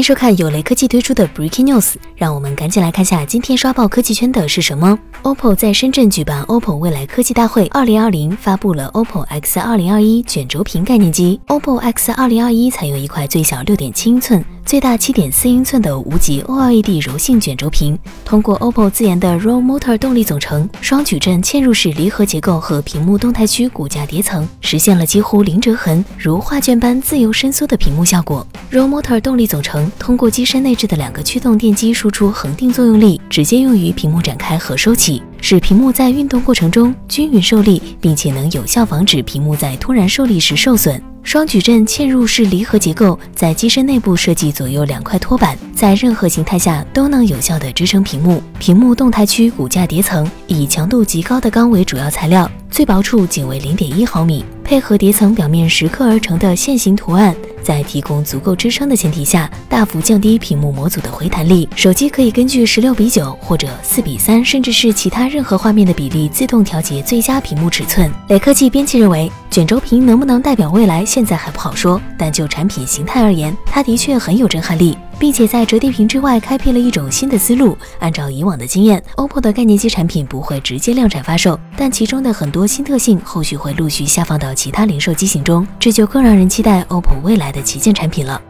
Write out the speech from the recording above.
迎收看有雷科技推出的 Breaking News，让我们赶紧来看下今天刷爆科技圈的是什么。OPPO 在深圳举办 OPPO 未来科技大会2020，发布了 OPPO X 2021卷轴屏概念机。OPPO X 2021采用一块最小6.7英寸。最大七点四英寸的无极 OLED 柔性卷轴屏，通过 OPPO 自研的 ROLL Motor 动力总成、双矩阵嵌入式离合结构和屏幕动态区骨架叠层，实现了几乎零折痕，如画卷般自由伸缩的屏幕效果。ROLL Motor 动力总成通过机身内置的两个驱动电机输出恒定作用力，直接用于屏幕展开和收起，使屏幕在运动过程中均匀受力，并且能有效防止屏幕在突然受力时受损。双矩阵嵌入式离合结构在机身内部设计左右两块托板，在任何形态下都能有效地支撑屏幕。屏幕动态区骨架叠层以强度极高的钢为主要材料，最薄处仅为零点一毫米，配合叠层表面蚀刻而成的线形图案。在提供足够支撑的前提下，大幅降低屏幕模组的回弹力。手机可以根据十六比九或者四比三，甚至是其他任何画面的比例自动调节最佳屏幕尺寸。雷科技编辑认为，卷轴屏能不能代表未来，现在还不好说。但就产品形态而言，它的确很有震撼力。并且在折叠屏之外开辟了一种新的思路。按照以往的经验，OPPO 的概念机产品不会直接量产发售，但其中的很多新特性后续会陆续下放到其他零售机型中，这就更让人期待 OPPO 未来的旗舰产品了。